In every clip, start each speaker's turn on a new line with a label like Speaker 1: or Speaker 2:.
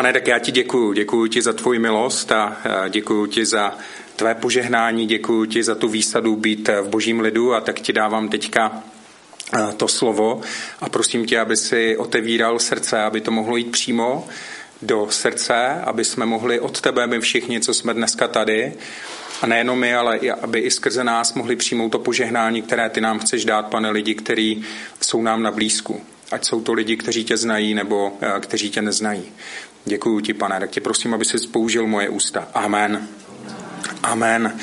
Speaker 1: Pane, tak já ti děkuju. Děkuju ti za tvůj milost a děkuju ti za tvé požehnání, děkuju ti za tu výsadu být v božím lidu a tak ti dávám teďka to slovo a prosím tě, aby si otevíral srdce, aby to mohlo jít přímo do srdce, aby jsme mohli od tebe, my všichni, co jsme dneska tady, a nejenom my, ale i, aby i skrze nás mohli přijmout to požehnání, které ty nám chceš dát, pane, lidi, kteří jsou nám na blízku. Ať jsou to lidi, kteří tě znají nebo kteří tě neznají. Děkuji ti, pane, tak tě prosím, aby si použil moje ústa. Amen. Amen.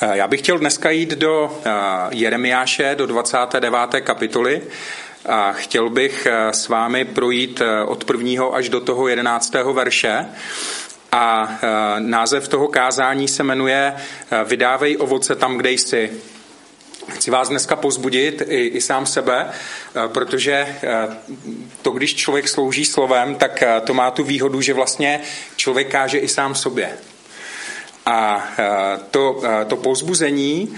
Speaker 1: Eh, já bych chtěl dneska jít do eh, Jeremiáše, do 29. kapitoly. A chtěl bych s vámi projít od prvního až do toho jedenáctého verše. A název toho kázání se jmenuje Vydávej ovoce tam, kde jsi. Chci vás dneska pozbudit i, i sám sebe, protože to, když člověk slouží slovem, tak to má tu výhodu, že vlastně člověk káže i sám sobě. A to, to pozbuzení,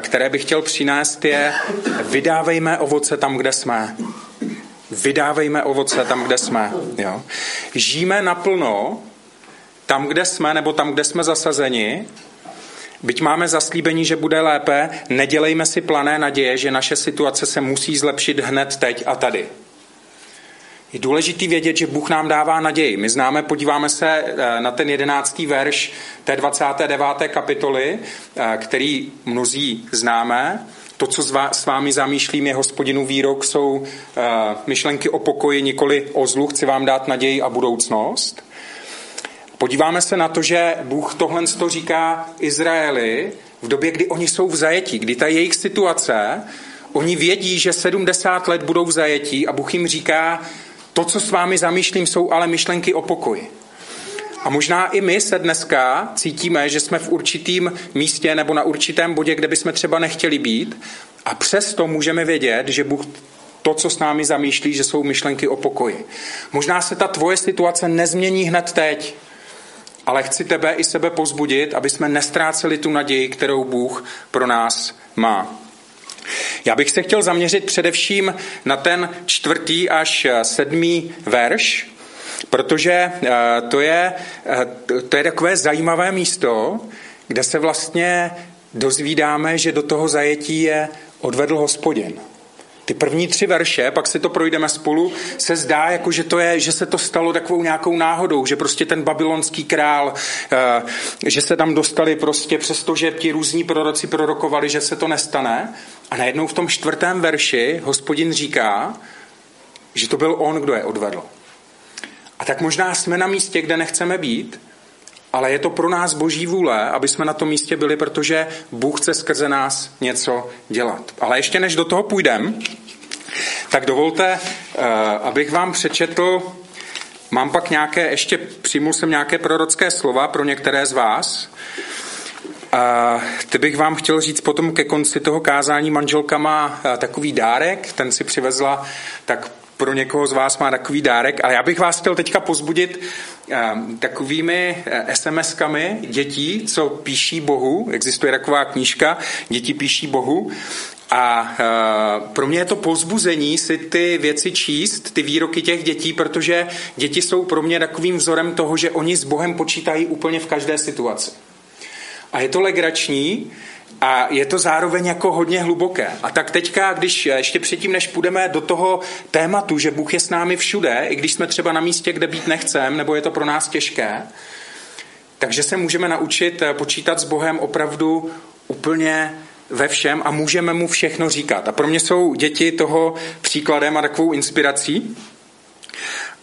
Speaker 1: které bych chtěl přinést, je vydávejme ovoce tam, kde jsme. Vydávejme ovoce tam, kde jsme. Jo? Žijeme naplno tam, kde jsme, nebo tam, kde jsme zasazeni, Byť máme zaslíbení, že bude lépe, nedělejme si plané naděje, že naše situace se musí zlepšit hned teď a tady. Je důležitý vědět, že Bůh nám dává naději. My známe, podíváme se eh, na ten jedenáctý verš té 29. kapitoly, eh, který mnozí známe. To, co s vámi zamýšlím, je hospodinu výrok, jsou eh, myšlenky o pokoji, nikoli o zlu. Chci vám dát naději a budoucnost. Podíváme se na to, že Bůh tohle to říká Izraeli v době, kdy oni jsou v zajetí, kdy ta jejich situace, oni vědí, že 70 let budou v zajetí a Bůh jim říká, to, co s vámi zamýšlím, jsou ale myšlenky o pokoji. A možná i my se dneska cítíme, že jsme v určitém místě nebo na určitém bodě, kde bychom třeba nechtěli být a přesto můžeme vědět, že Bůh to, co s námi zamýšlí, že jsou myšlenky o pokoji. Možná se ta tvoje situace nezmění hned teď, ale chci tebe i sebe pozbudit, aby jsme nestráceli tu naději, kterou Bůh pro nás má. Já bych se chtěl zaměřit především na ten čtvrtý až sedmý verš, protože eh, to je, eh, to je takové zajímavé místo, kde se vlastně dozvídáme, že do toho zajetí je odvedl hospodin. Ty první tři verše, pak si to projdeme spolu, se zdá, jako že, to je, že se to stalo takovou nějakou náhodou, že prostě ten babylonský král, eh, že se tam dostali prostě přesto, že ti různí proroci prorokovali, že se to nestane. A najednou v tom čtvrtém verši hospodin říká, že to byl on, kdo je odvedl. A tak možná jsme na místě, kde nechceme být, ale je to pro nás boží vůle, aby jsme na tom místě byli, protože Bůh chce skrze nás něco dělat. Ale ještě než do toho půjdem, tak dovolte, eh, abych vám přečetl, mám pak nějaké, ještě přijmul jsem nějaké prorocké slova pro některé z vás. A ty bych vám chtěl říct potom ke konci toho kázání manželka má eh, takový dárek, ten si přivezla, tak pro někoho z vás má takový dárek, ale já bych vás chtěl teďka pozbudit eh, takovými SMS-kami dětí, co píší Bohu. Existuje taková knížka, děti píší Bohu. A uh, pro mě je to pozbuzení si ty věci číst, ty výroky těch dětí, protože děti jsou pro mě takovým vzorem toho, že oni s Bohem počítají úplně v každé situaci. A je to legrační a je to zároveň jako hodně hluboké. A tak teďka, když ještě předtím, než půjdeme do toho tématu, že Bůh je s námi všude, i když jsme třeba na místě, kde být nechcem, nebo je to pro nás těžké, takže se můžeme naučit eh, počítat s Bohem opravdu úplně ve všem a můžeme mu všechno říkat. A pro mě jsou děti toho příkladem a takovou inspirací.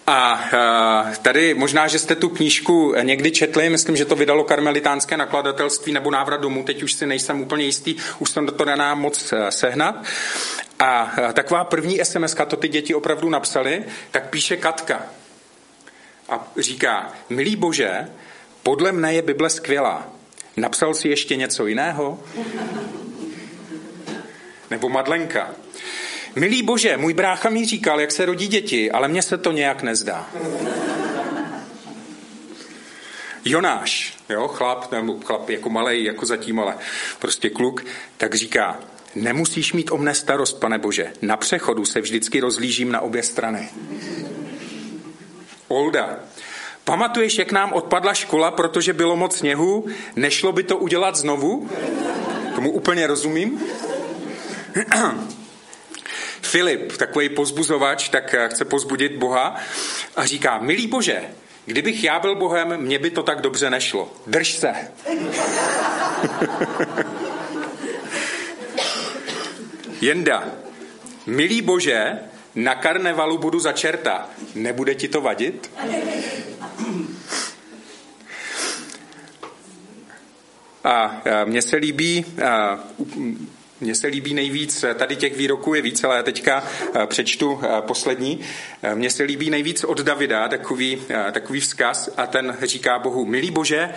Speaker 1: A eh, tady možná, že jste tu knížku někdy četli, myslím, že to vydalo karmelitánské nakladatelství nebo návrat domů, teď už si nejsem úplně jistý, už jsem to nedá moc eh, sehnat. A eh, taková první SMS, to ty děti opravdu napsali, tak píše Katka. A říká, milý bože, podle mne je Bible skvělá. Napsal si ještě něco jiného? Nebo Madlenka. Milý bože, můj brácha mi říkal, jak se rodí děti, ale mně se to nějak nezdá. Jonáš, jo, chlap, nebo chlap jako malý, jako zatím, ale prostě kluk, tak říká, nemusíš mít o mne starost, pane bože, na přechodu se vždycky rozlížím na obě strany. Olda, Pamatuješ, jak nám odpadla škola, protože bylo moc sněhu? Nešlo by to udělat znovu? Tomu úplně rozumím. Filip, takový pozbuzovač, tak chce pozbudit Boha a říká, milý Bože, kdybych já byl Bohem, mně by to tak dobře nešlo. Drž se. Jenda, milý Bože, na karnevalu budu za čerta. Nebude ti to vadit? A mně se líbí, mně se líbí nejvíc, tady těch výroků je víc, ale já teďka přečtu poslední. Mně se líbí nejvíc od Davida takový, takový vzkaz a ten říká Bohu, milý Bože,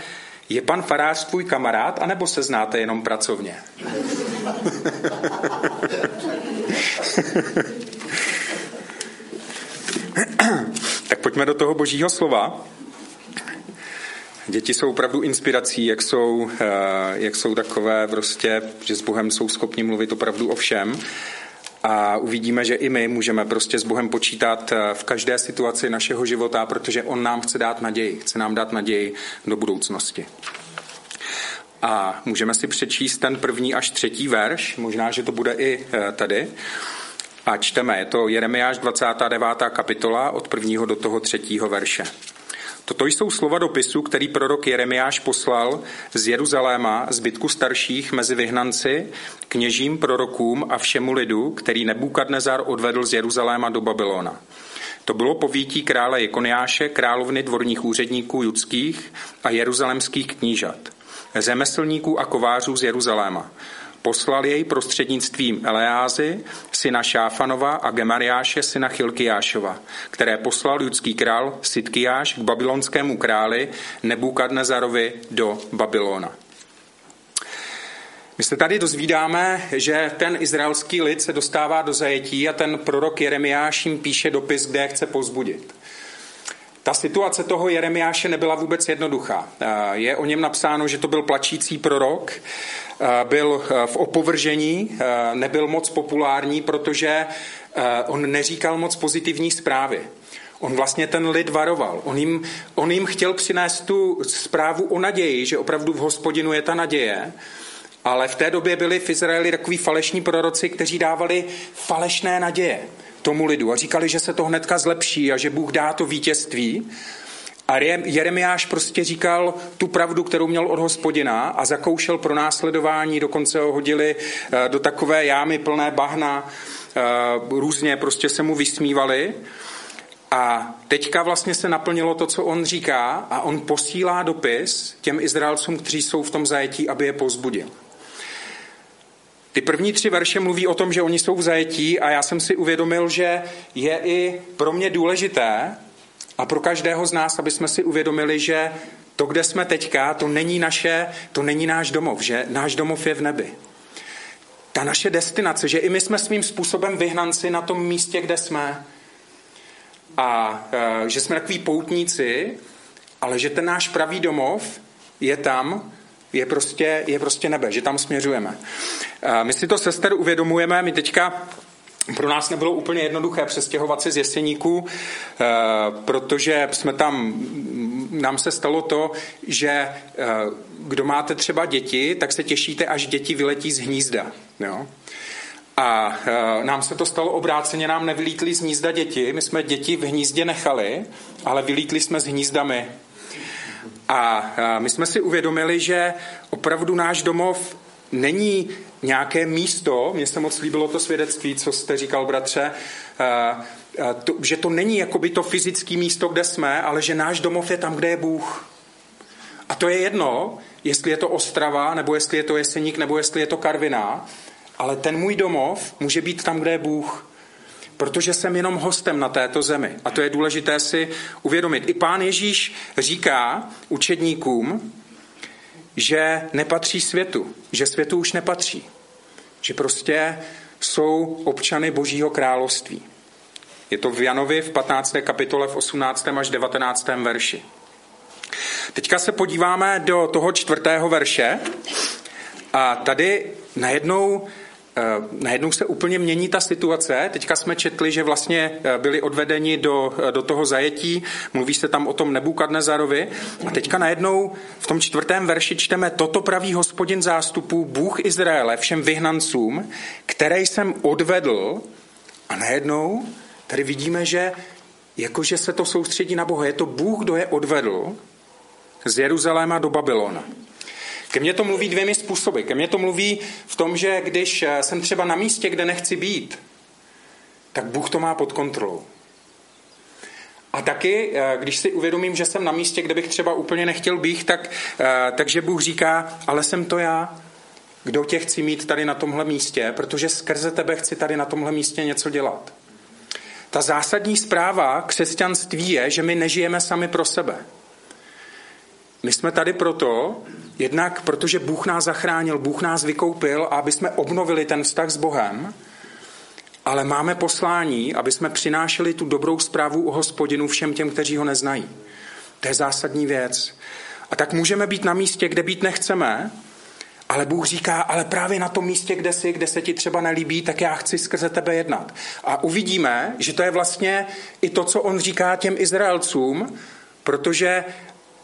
Speaker 1: je pan farář tvůj kamarád, anebo se znáte jenom pracovně? tak pojďme do toho božího slova. Děti jsou opravdu inspirací, jak jsou, eh, jak jsou takové prostě, že s Bohem jsou schopni mluvit opravdu o všem. A uvidíme, že i my můžeme prostě s Bohem počítat eh, v každé situaci našeho života, protože On nám chce dát naději, chce nám dát naději do budoucnosti. A můžeme si přečíst ten první až třetí verš, možná, že to bude i eh, tady. A čteme, je to Jeremiáš 29. kapitola od prvního do toho třetího verše. Toto jsou slova dopisu, který prorok Jeremiáš poslal z Jeruzaléma zbytku starších mezi vyhnanci, kněžím, prorokům a všemu lidu, který Nebukadnezar odvedl z Jeruzaléma do Babylona. To bylo povítí krále Jekoniáše, královny dvorních úředníků judských a jeruzalemských knížat, řemeslníků a kovářů z Jeruzaléma. Poslal jej prostřednictvím Eleázy, syna Šáfanova a Gemariáše, syna Chilkiášova, které poslal judský král Sitkiáš k babylonskému králi Nebukadnezarovi do Babylona. My se tady dozvídáme, že ten izraelský lid se dostává do zajetí a ten prorok Jeremiáš jim píše dopis, kde je chce pozbudit. Ta situace toho Jeremiáše nebyla vůbec jednoduchá. Je o něm napsáno, že to byl plačící prorok, byl v opovržení, nebyl moc populární, protože on neříkal moc pozitivní zprávy. On vlastně ten lid varoval. On jim, on jim chtěl přinést tu zprávu o naději, že opravdu v hospodinu je ta naděje. Ale v té době byli v Izraeli takový falešní proroci, kteří dávali falešné naděje tomu lidu a říkali, že se to hnedka zlepší a že Bůh dá to vítězství. A Jeremiáš prostě říkal tu pravdu, kterou měl od hospodina a zakoušel pro následování, dokonce ho hodili eh, do takové jámy plné bahna, eh, různě prostě se mu vysmívali. A teďka vlastně se naplnilo to, co on říká a on posílá dopis těm Izraelcům, kteří jsou v tom zajetí, aby je pozbudil. Ty první tři verše mluví o tom, že oni jsou v zajetí a já jsem si uvědomil, že je i pro mě důležité a pro každého z nás, aby jsme si uvědomili, že to, kde jsme teďka, to není naše, to není náš domov, že náš domov je v nebi. Ta naše destinace, že i my jsme svým způsobem vyhnanci na tom místě, kde jsme. A e, že jsme takový poutníci, ale že ten náš pravý domov je tam, je prostě, je prostě nebe, že tam směřujeme. My si to, sester, uvědomujeme, my teďka pro nás nebylo úplně jednoduché přestěhovat se z Jeseníků, eh, protože jsme tam, nám se stalo to, že eh, kdo máte třeba děti, tak se těšíte, až děti vyletí z hnízda. Jo? A eh, nám se to stalo obráceně, nám nevylítly z hnízda děti, my jsme děti v hnízdě nechali, ale vylítli jsme s hnízdami a my jsme si uvědomili, že opravdu náš domov není nějaké místo, mně se moc líbilo to svědectví, co jste říkal, bratře, to, že to není jakoby to fyzické místo, kde jsme, ale že náš domov je tam, kde je Bůh. A to je jedno, jestli je to Ostrava, nebo jestli je to Jeseník, nebo jestli je to Karviná, ale ten můj domov může být tam, kde je Bůh protože jsem jenom hostem na této zemi. A to je důležité si uvědomit. I pán Ježíš říká učedníkům, že nepatří světu, že světu už nepatří, že prostě jsou občany Božího království. Je to v Janovi v 15. kapitole v 18. až 19. verši. Teďka se podíváme do toho čtvrtého verše a tady najednou najednou se úplně mění ta situace. Teďka jsme četli, že vlastně byli odvedeni do, do toho zajetí, mluví se tam o tom Nebukadnezarovi a teďka najednou v tom čtvrtém verši čteme toto praví hospodin zástupů, Bůh Izraele, všem vyhnancům, které jsem odvedl a najednou tady vidíme, že jakože se to soustředí na Boha. Je to Bůh, kdo je odvedl z Jeruzaléma do Babylona. Ke mně to mluví dvěmi způsoby. Ke mně to mluví v tom, že když eh, jsem třeba na místě, kde nechci být, tak Bůh to má pod kontrolou. A taky, eh, když si uvědomím, že jsem na místě, kde bych třeba úplně nechtěl být, tak, eh, takže Bůh říká, ale jsem to já, kdo tě chci mít tady na tomhle místě, protože skrze tebe chci tady na tomhle místě něco dělat. Ta zásadní zpráva křesťanství je, že my nežijeme sami pro sebe. My jsme tady proto, jednak protože Bůh nás zachránil, Bůh nás vykoupil aby jsme obnovili ten vztah s Bohem, ale máme poslání, aby jsme přinášeli tu dobrou zprávu o hospodinu všem těm, kteří ho neznají. To je zásadní věc. A tak můžeme být na místě, kde být nechceme, ale Bůh říká, ale právě na tom místě, kde jsi, kde se ti třeba nelíbí, tak já chci skrze tebe jednat. A uvidíme, že to je vlastně i to, co on říká těm Izraelcům, protože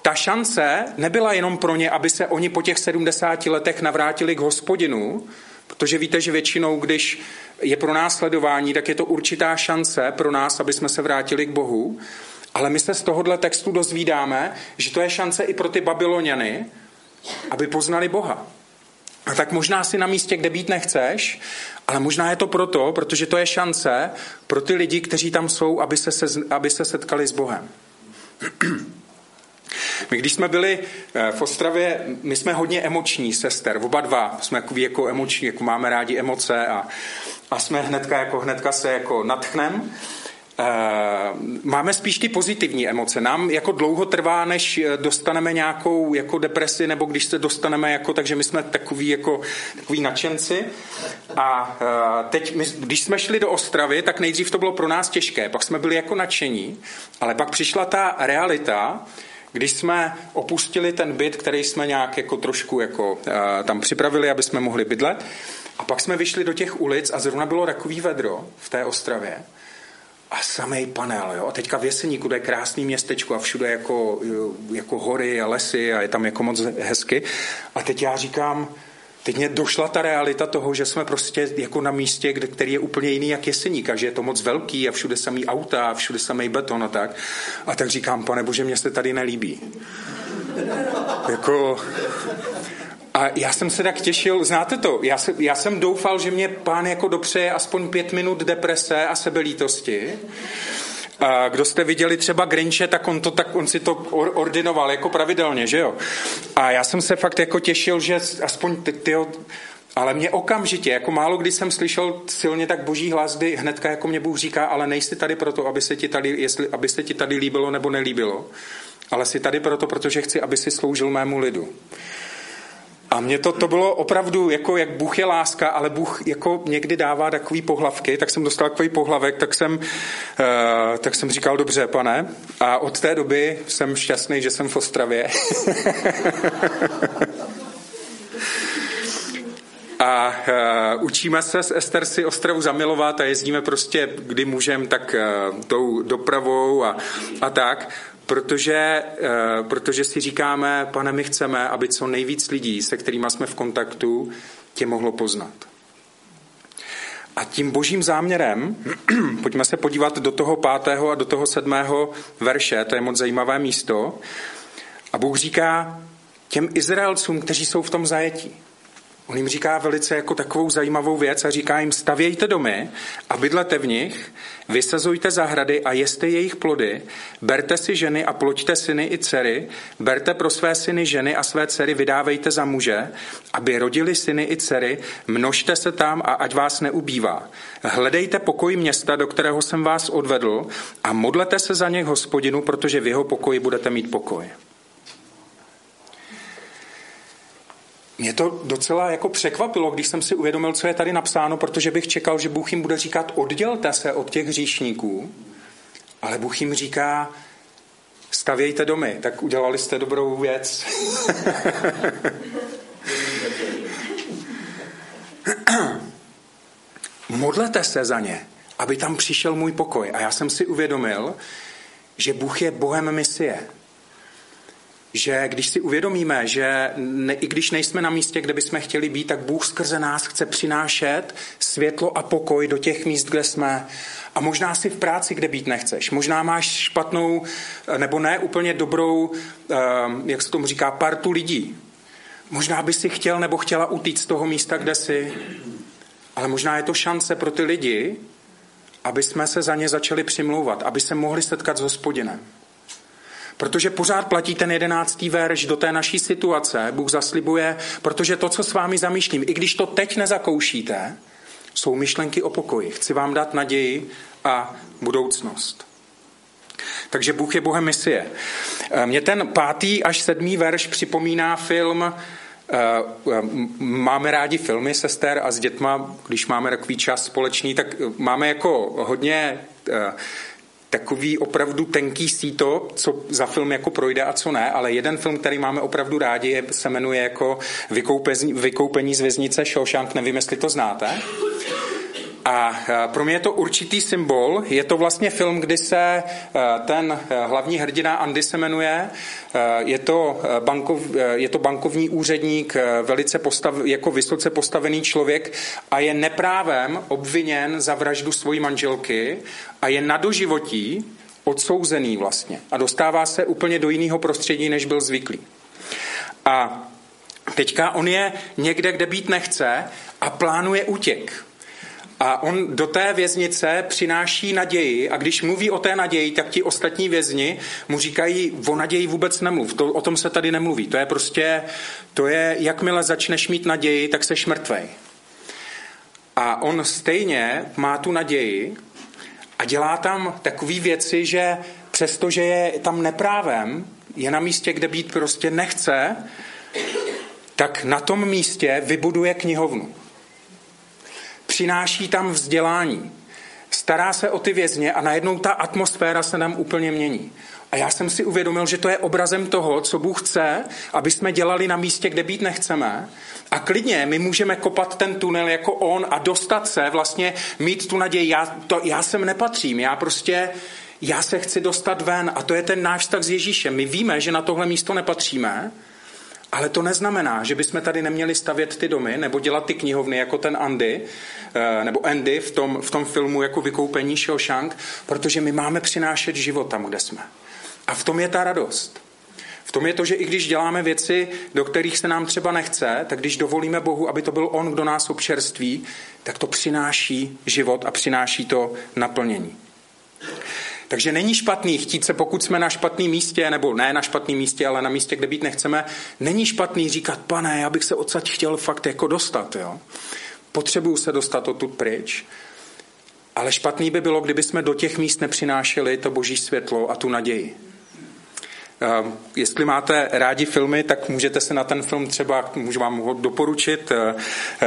Speaker 1: ta šance nebyla jenom pro ně, aby se oni po těch 70 letech navrátili k hospodinu, protože víte, že většinou, když je pro nás sledování, tak je to určitá šance pro nás, aby jsme se vrátili k Bohu. Ale my se z tohohle textu dozvídáme, že to je šance i pro ty Babyloniany, aby poznali Boha. A tak možná si na místě, kde být nechceš, ale možná je to proto, protože to je šance pro ty lidi, kteří tam jsou, aby se, se, aby se setkali s Bohem. My když jsme byli eh, v Ostravě, my jsme hodně emoční, sester, oba dva, jsme jako, jako emoční, jako máme rádi emoce a, a jsme hnedka, jako, hnedka se jako natchnem. Eh, máme spíš ty pozitivní emoce. Nám jako dlouho trvá, než eh, dostaneme nějakou jako depresi, nebo když se dostaneme jako, takže my jsme takový jako takový nadšenci. A teď, my, když jsme šli do Ostravy, tak nejdřív to bylo pro nás těžké, pak jsme byli jako nadšení, ale pak přišla ta realita, když jsme opustili ten byt, který jsme nějak jako trošku jako, tam připravili, aby jsme mohli bydlet, a pak jsme vyšli do těch ulic a zrovna bylo takový vedro v té Ostravě, a samý panel. Jo? A teďka v Jeseníku, to je krásný městečko a všude jako, jako hory a lesy a je tam jako moc hezky. A teď já říkám, teď mě došla ta realita toho, že jsme prostě jako na místě, kde, který je úplně jiný jak Jeseník a že je to moc velký a všude samý auta a všude samý beton a tak. A tak říkám, pane bože, mě se tady nelíbí. jako, a já jsem se tak těšil, znáte to, já, se, já jsem doufal, že mě pán jako dopřeje aspoň pět minut deprese a sebelítosti. A kdo jste viděli třeba Grinche, tak on, to, tak on si to ordinoval jako pravidelně, že jo? A já jsem se fakt jako těšil, že aspoň ty, tyjo, ale mě okamžitě, jako málo kdy jsem slyšel silně tak boží hlas, kdy hnedka jako mě Bůh říká, ale nejsi tady proto, aby se ti tady, jestli, aby se ti tady líbilo nebo nelíbilo, ale jsi tady proto, protože chci, aby si sloužil mému lidu. A mně to, to bylo opravdu, jako jak Bůh je láska, ale Bůh jako někdy dává takový pohlavky, tak jsem dostal takový pohlavek, tak jsem, uh, tak jsem říkal, dobře, pane. A od té doby jsem šťastný, že jsem v Ostravě. A uh, učíme se s Ester si Ostravu zamilovat a jezdíme prostě, kdy můžeme, tak uh, tou dopravou a, a tak protože, eh, protože si říkáme, pane, my chceme, aby co nejvíc lidí, se kterými jsme v kontaktu, tě mohlo poznat. A tím božím záměrem, pojďme se podívat do toho pátého a do toho sedmého verše, to je moc zajímavé místo. A Bůh říká těm Izraelcům, kteří jsou v tom zajetí. On jim říká velice jako takovou zajímavou věc a říká jim, stavějte domy a bydlete v nich, vysazujte zahrady a jeste jejich plody, berte si ženy a ploďte syny i dcery, berte pro své syny ženy a své dcery vydávejte za muže, aby rodili syny i dcery, množte se tam a ať vás neubývá. Hledejte pokoj města, do kterého jsem vás odvedl a modlete se za něj hospodinu, protože v jeho pokoji budete mít pokoj. Mě to docela jako překvapilo, když jsem si uvědomil, co je tady napsáno, protože bych čekal, že Bůh jim bude říkat, oddělte se od těch hříšníků, ale Bůh jim říká, stavějte domy, tak udělali jste dobrou věc. modlete se za ně, aby tam přišel můj pokoj. A já jsem si uvědomil, že Bůh je Bohem misie. Že když si uvědomíme, že ne, i když nejsme na místě, kde bychom chtěli být, tak Bůh skrze nás chce přinášet světlo a pokoj do těch míst, kde jsme. A možná si v práci, kde být nechceš. Možná máš špatnou, nebo ne úplně dobrou, eh, jak se tomu říká, partu lidí. Možná by si chtěl nebo chtěla utíct z toho místa, kde jsi. Ale možná je to šance pro ty lidi, aby jsme se za ně začali přimlouvat, aby se mohli setkat s hospodinem. Protože pořád platí ten jedenáctý verš do té naší situace. Bůh zaslibuje, protože to, co s vámi zamýšlím, i když to teď nezakoušíte, jsou myšlenky o pokoji. Chci vám dát naději a budoucnost. Takže Bůh je Bohem misie. Mně ten pátý až sedmý verš připomíná film Eh, máme rádi filmy sester a s dětma, když máme takový čas společný, tak máme jako hodně eh, takový opravdu tenký síto, co za film jako projde a co ne, ale jeden film, který máme opravdu rádi, je, se jmenuje jako Vykoupení, z věznice Shawshank, nevím, jestli to znáte. A pro mě je to určitý symbol. Je to vlastně film, kdy se e, ten e, hlavní hrdina Andy se jmenuje. E, je to, bankov, je to bankovní úředník, velice postav, jako vysoce postavený člověk a je neprávem obviněn za vraždu svojí manželky a je na doživotí odsouzený vlastně a dostává se úplně do jiného prostředí, než byl zvyklý. A teďka on je někde, kde být nechce a plánuje útěk. A on do té věznice přináší naději a když mluví o té naději, tak ti ostatní vězni mu říkají, o naději vůbec nemluv, to, o tom se tady nemluví. To je prostě, to je, jakmile začneš mít naději, tak seš mrtvej. A on stejně má tu naději a dělá tam takové věci, že přestože je tam neprávem, je na místě, kde být prostě nechce, tak na tom místě vybuduje knihovnu přináší tam vzdělání, stará se o ty vězně a najednou ta atmosféra se nám úplně mění. A já jsem si uvědomil, že to je obrazem toho, co Bůh chce, aby jsme dělali na místě, kde být nechceme. A klidně my můžeme kopat ten tunel jako on a dostat se, vlastně mít tu naději. Já, to, já sem nepatřím, já prostě, já se chci dostat ven. A to je ten náš vztah s Ježíšem. My víme, že na tohle místo nepatříme, ale to neznamená, že bychom tady neměli stavět ty domy nebo dělat ty knihovny jako ten Andy, eh, nebo Andy v tom, v tom filmu jako vykoupení Shawshank, protože my máme přinášet život tam, kde jsme. A v tom je ta radost. V tom je to, že i když děláme věci, do kterých se nám třeba nechce, tak když dovolíme Bohu, aby to byl On, kdo nás občerství, tak to přináší život a přináší to naplnění. Takže není špatný chtít se, pokud jsme na špatném místě, nebo ne na špatném místě, ale na místě, kde být nechceme, není špatný říkat, pane, já bych se odsaď chtěl fakt jako dostat. Jo? Potřebuju se dostat odtud pryč, ale špatný by bylo, kdyby jsme do těch míst nepřinášeli to boží světlo a tu naději. Ehm, jestli máte rádi filmy, tak můžete se na ten film třeba, můžu vám ho doporučit, eh, eh,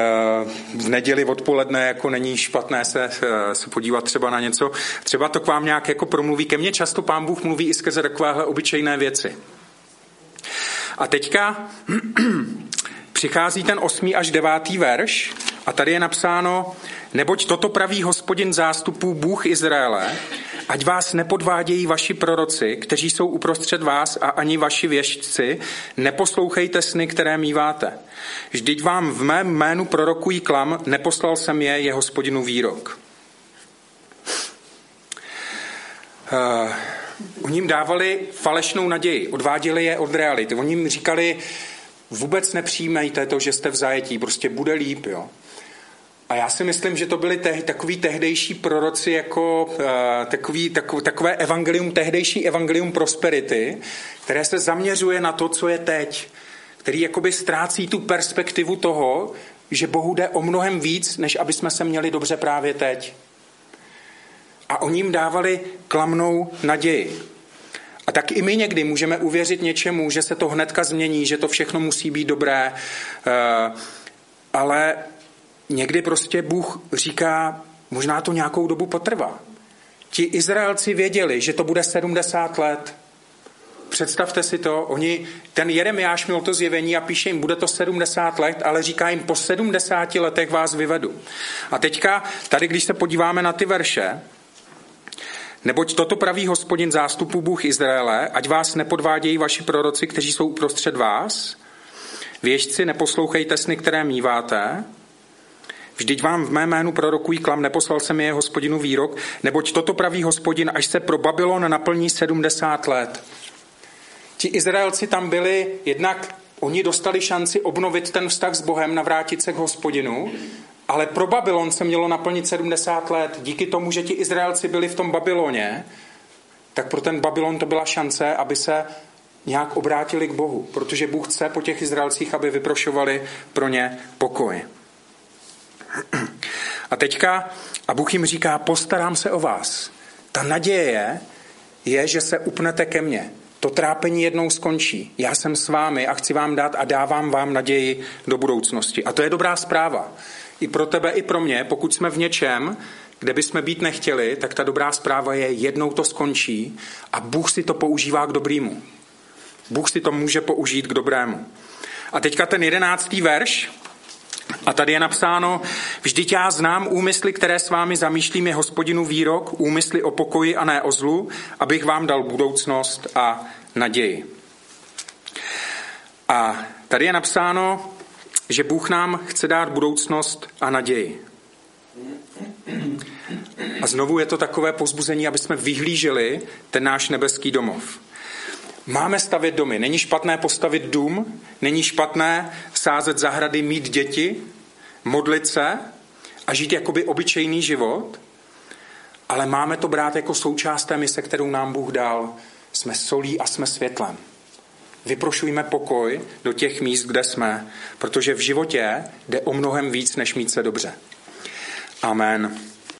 Speaker 1: v neděli odpoledne jako není špatné se, eh, se podívat třeba na něco. Třeba to k vám nějak jako promluví. Ke mně často pán Bůh mluví i skrze takovéhle obyčejné věci. A teďka přichází ten osmý až devátý verš a tady je napsáno, neboť toto praví hospodin zástupů Bůh Izraele, Ať vás nepodvádějí vaši proroci, kteří jsou uprostřed vás a ani vaši věžci, neposlouchejte sny, které míváte. Vždyť vám v mém jménu prorokují klam, neposlal jsem je, je hospodinu výrok. Uh, oni jim dávali falešnou naději, odváděli je od reality. Oni jim říkali, vůbec nepřijímejte to, že jste v zajetí, prostě bude líp, jo. A já si myslím, že to byli te, takový tehdejší proroci jako uh, takový, takový, takové evangelium, tehdejší evangelium prosperity, které se zaměřuje na to, co je teď, který jakoby ztrácí tu perspektivu toho, že Bohu jde o mnohem víc, než aby jsme se měli dobře právě teď. A oni jim dávali klamnou naději. A tak i my někdy můžeme uvěřit něčemu, že se to hnedka změní, že to všechno musí být dobré, uh, ale někdy prostě Bůh říká, možná to nějakou dobu potrvá. Ti Izraelci věděli, že to bude 70 let. Představte si to, oni, ten Jeremiáš měl to zjevení a píše jim, bude to 70 let, ale říká jim, po 70 letech vás vyvedu. A teďka, tady když se podíváme na ty verše, Neboť toto praví hospodin zástupu Bůh Izraele, ať vás nepodvádějí vaši proroci, kteří jsou uprostřed vás. Věžci, neposlouchejte sny, které míváte. Vždyť vám v mé jménu prorokují klam, neposlal jsem je hospodinu výrok, neboť toto praví hospodin, až se pro Babylon naplní 70 let. Ti Izraelci tam byli, jednak oni dostali šanci obnovit ten vztah s Bohem, navrátit se k hospodinu, ale pro Babylon se mělo naplnit 70 let. Díky tomu, že ti Izraelci byli v tom Babyloně, tak pro ten Babylon to byla šance, aby se nějak obrátili k Bohu, protože Bůh chce po těch Izraelcích, aby vyprošovali pro ně pokoj. A teďka, a Bůh jim říká, postarám se o vás. Ta naděje je, že se upnete ke mně. To trápení jednou skončí. Já jsem s vámi a chci vám dát a dávám vám naději do budoucnosti. A to je dobrá zpráva. I pro tebe, i pro mě, pokud jsme v něčem, kde bychom být nechtěli, tak ta dobrá zpráva je, jednou to skončí a Bůh si to používá k dobrýmu. Bůh si to může použít k dobrému. A teďka ten jedenáctý verš, a tady je napsáno, vždyť já znám úmysly, které s vámi zamýšlím, je hospodinu výrok, úmysly o pokoji a ne o zlu, abych vám dal budoucnost a naději. A tady je napsáno, že Bůh nám chce dát budoucnost a naději. A znovu je to takové pozbuzení, aby jsme vyhlíželi ten náš nebeský domov. Máme stavět domy. Není špatné postavit dům, není špatné sázet zahrady, mít děti, modlit se a žít jakoby obyčejný život, ale máme to brát jako součást té mise, kterou nám Bůh dal. Jsme solí a jsme světlem. Vyprošujme pokoj do těch míst, kde jsme, protože v životě jde o mnohem víc, než mít se dobře. Amen.